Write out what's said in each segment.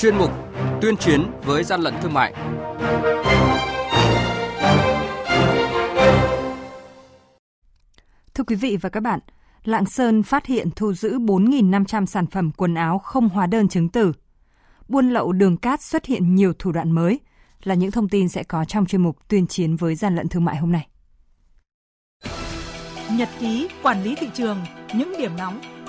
chuyên mục tuyên chiến với gian lận thương mại. Thưa quý vị và các bạn, Lạng Sơn phát hiện thu giữ 4.500 sản phẩm quần áo không hóa đơn chứng từ. Buôn lậu đường cát xuất hiện nhiều thủ đoạn mới là những thông tin sẽ có trong chuyên mục tuyên chiến với gian lận thương mại hôm nay. Nhật ký quản lý thị trường, những điểm nóng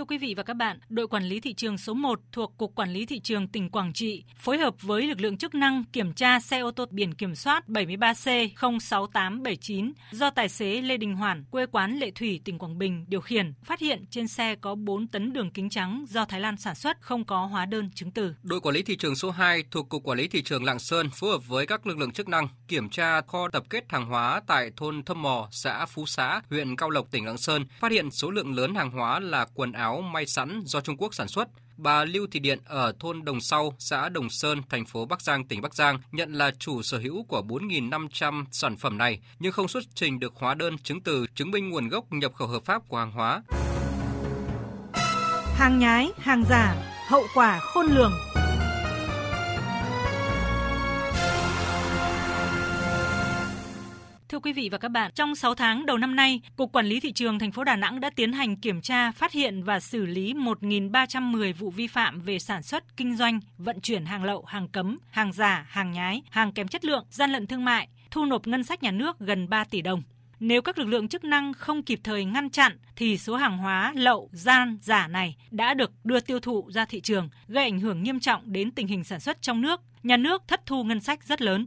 Thưa quý vị và các bạn, đội quản lý thị trường số 1 thuộc Cục Quản lý Thị trường tỉnh Quảng Trị phối hợp với lực lượng chức năng kiểm tra xe ô tô biển kiểm soát 73C06879 do tài xế Lê Đình Hoàn, quê quán Lệ Thủy, tỉnh Quảng Bình điều khiển, phát hiện trên xe có 4 tấn đường kính trắng do Thái Lan sản xuất không có hóa đơn chứng từ. Đội quản lý thị trường số 2 thuộc Cục Quản lý Thị trường Lạng Sơn phối hợp với các lực lượng chức năng kiểm tra kho tập kết hàng hóa tại thôn Thâm Mò, xã Phú Xá, huyện Cao Lộc, tỉnh Lạng Sơn, phát hiện số lượng lớn hàng hóa là quần áo áo may sẵn do Trung Quốc sản xuất. Bà Lưu Thị Điện ở thôn Đồng Sau, xã Đồng Sơn, thành phố Bắc Giang, tỉnh Bắc Giang nhận là chủ sở hữu của 4.500 sản phẩm này nhưng không xuất trình được hóa đơn chứng từ chứng minh nguồn gốc nhập khẩu hợp pháp của hàng hóa. Hàng nhái, hàng giả, hậu quả khôn lường. Thưa quý vị và các bạn, trong 6 tháng đầu năm nay, Cục Quản lý Thị trường thành phố Đà Nẵng đã tiến hành kiểm tra, phát hiện và xử lý 1.310 vụ vi phạm về sản xuất, kinh doanh, vận chuyển hàng lậu, hàng cấm, hàng giả, hàng nhái, hàng kém chất lượng, gian lận thương mại, thu nộp ngân sách nhà nước gần 3 tỷ đồng. Nếu các lực lượng chức năng không kịp thời ngăn chặn thì số hàng hóa lậu, gian, giả này đã được đưa tiêu thụ ra thị trường, gây ảnh hưởng nghiêm trọng đến tình hình sản xuất trong nước, nhà nước thất thu ngân sách rất lớn.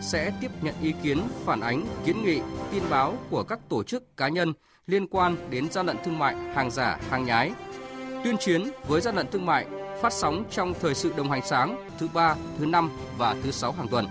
sẽ tiếp nhận ý kiến, phản ánh, kiến nghị, tin báo của các tổ chức cá nhân liên quan đến gian lận thương mại, hàng giả, hàng nhái. Tuyên chiến với gian lận thương mại phát sóng trong thời sự đồng hành sáng thứ ba, thứ năm và thứ sáu hàng tuần.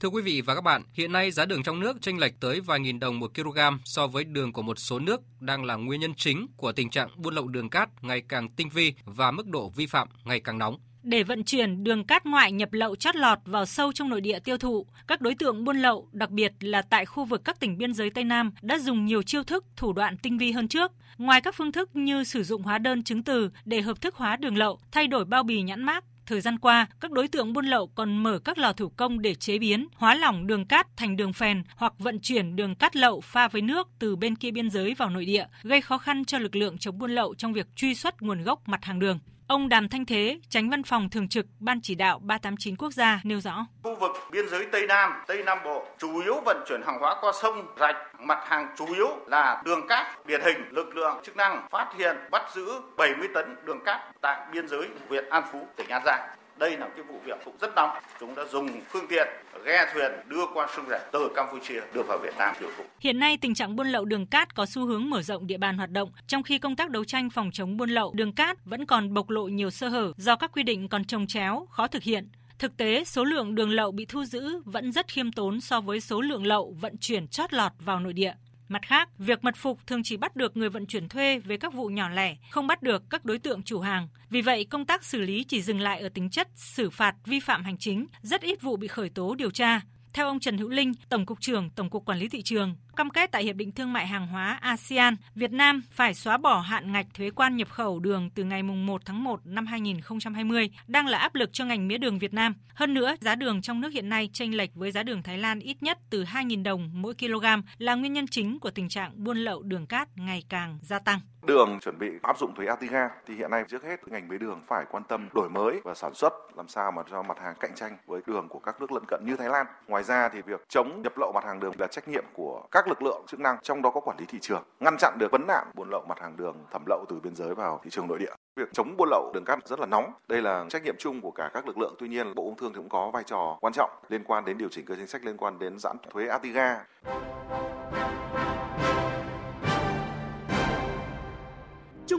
Thưa quý vị và các bạn, hiện nay giá đường trong nước chênh lệch tới vài nghìn đồng một kg so với đường của một số nước đang là nguyên nhân chính của tình trạng buôn lậu đường cát ngày càng tinh vi và mức độ vi phạm ngày càng nóng. Để vận chuyển đường cát ngoại nhập lậu chót lọt vào sâu trong nội địa tiêu thụ, các đối tượng buôn lậu, đặc biệt là tại khu vực các tỉnh biên giới Tây Nam, đã dùng nhiều chiêu thức, thủ đoạn tinh vi hơn trước. Ngoài các phương thức như sử dụng hóa đơn chứng từ để hợp thức hóa đường lậu, thay đổi bao bì nhãn mác, Thời gian qua, các đối tượng buôn lậu còn mở các lò thủ công để chế biến, hóa lỏng đường cát thành đường phèn hoặc vận chuyển đường cát lậu pha với nước từ bên kia biên giới vào nội địa, gây khó khăn cho lực lượng chống buôn lậu trong việc truy xuất nguồn gốc mặt hàng đường. Ông Đàm Thanh Thế, tránh văn phòng thường trực Ban chỉ đạo 389 quốc gia nêu rõ. Khu vực biên giới Tây Nam, Tây Nam Bộ chủ yếu vận chuyển hàng hóa qua sông, rạch, mặt hàng chủ yếu là đường cát. Điển hình, lực lượng chức năng phát hiện bắt giữ 70 tấn đường cát tại biên giới huyện An Phú, tỉnh An Giang. Đây là cái vụ việc cũng rất nóng. Chúng đã dùng phương tiện ghe thuyền đưa qua sông Rạch từ Campuchia đưa vào Việt Nam tiêu thụ. Hiện nay tình trạng buôn lậu đường cát có xu hướng mở rộng địa bàn hoạt động, trong khi công tác đấu tranh phòng chống buôn lậu đường cát vẫn còn bộc lộ nhiều sơ hở do các quy định còn trồng chéo, khó thực hiện. Thực tế, số lượng đường lậu bị thu giữ vẫn rất khiêm tốn so với số lượng lậu vận chuyển chót lọt vào nội địa. Mặt khác, việc mật phục thường chỉ bắt được người vận chuyển thuê về các vụ nhỏ lẻ, không bắt được các đối tượng chủ hàng. Vì vậy, công tác xử lý chỉ dừng lại ở tính chất xử phạt vi phạm hành chính, rất ít vụ bị khởi tố điều tra. Theo ông Trần Hữu Linh, Tổng cục trưởng Tổng cục Quản lý thị trường, cam kết tại Hiệp định Thương mại Hàng hóa ASEAN, Việt Nam phải xóa bỏ hạn ngạch thuế quan nhập khẩu đường từ ngày 1 tháng 1 năm 2020, đang là áp lực cho ngành mía đường Việt Nam. Hơn nữa, giá đường trong nước hiện nay chênh lệch với giá đường Thái Lan ít nhất từ 2.000 đồng mỗi kg là nguyên nhân chính của tình trạng buôn lậu đường cát ngày càng gia tăng. Đường chuẩn bị áp dụng thuế ATIGA thì hiện nay trước hết ngành mía đường phải quan tâm đổi mới và sản xuất làm sao mà cho mặt hàng cạnh tranh với đường của các nước lân cận như Thái Lan. Ngoài ra thì việc chống nhập lậu mặt hàng đường là trách nhiệm của các lực lượng chức năng trong đó có quản lý thị trường, ngăn chặn được vấn nạn buôn lậu mặt hàng đường thẩm lậu từ biên giới vào thị trường nội địa. Việc chống buôn lậu đường cát rất là nóng. Đây là trách nhiệm chung của cả các lực lượng. Tuy nhiên, Bộ Công Thương thì cũng có vai trò quan trọng liên quan đến điều chỉnh cơ chính sách liên quan đến giãn thuế ATIGA.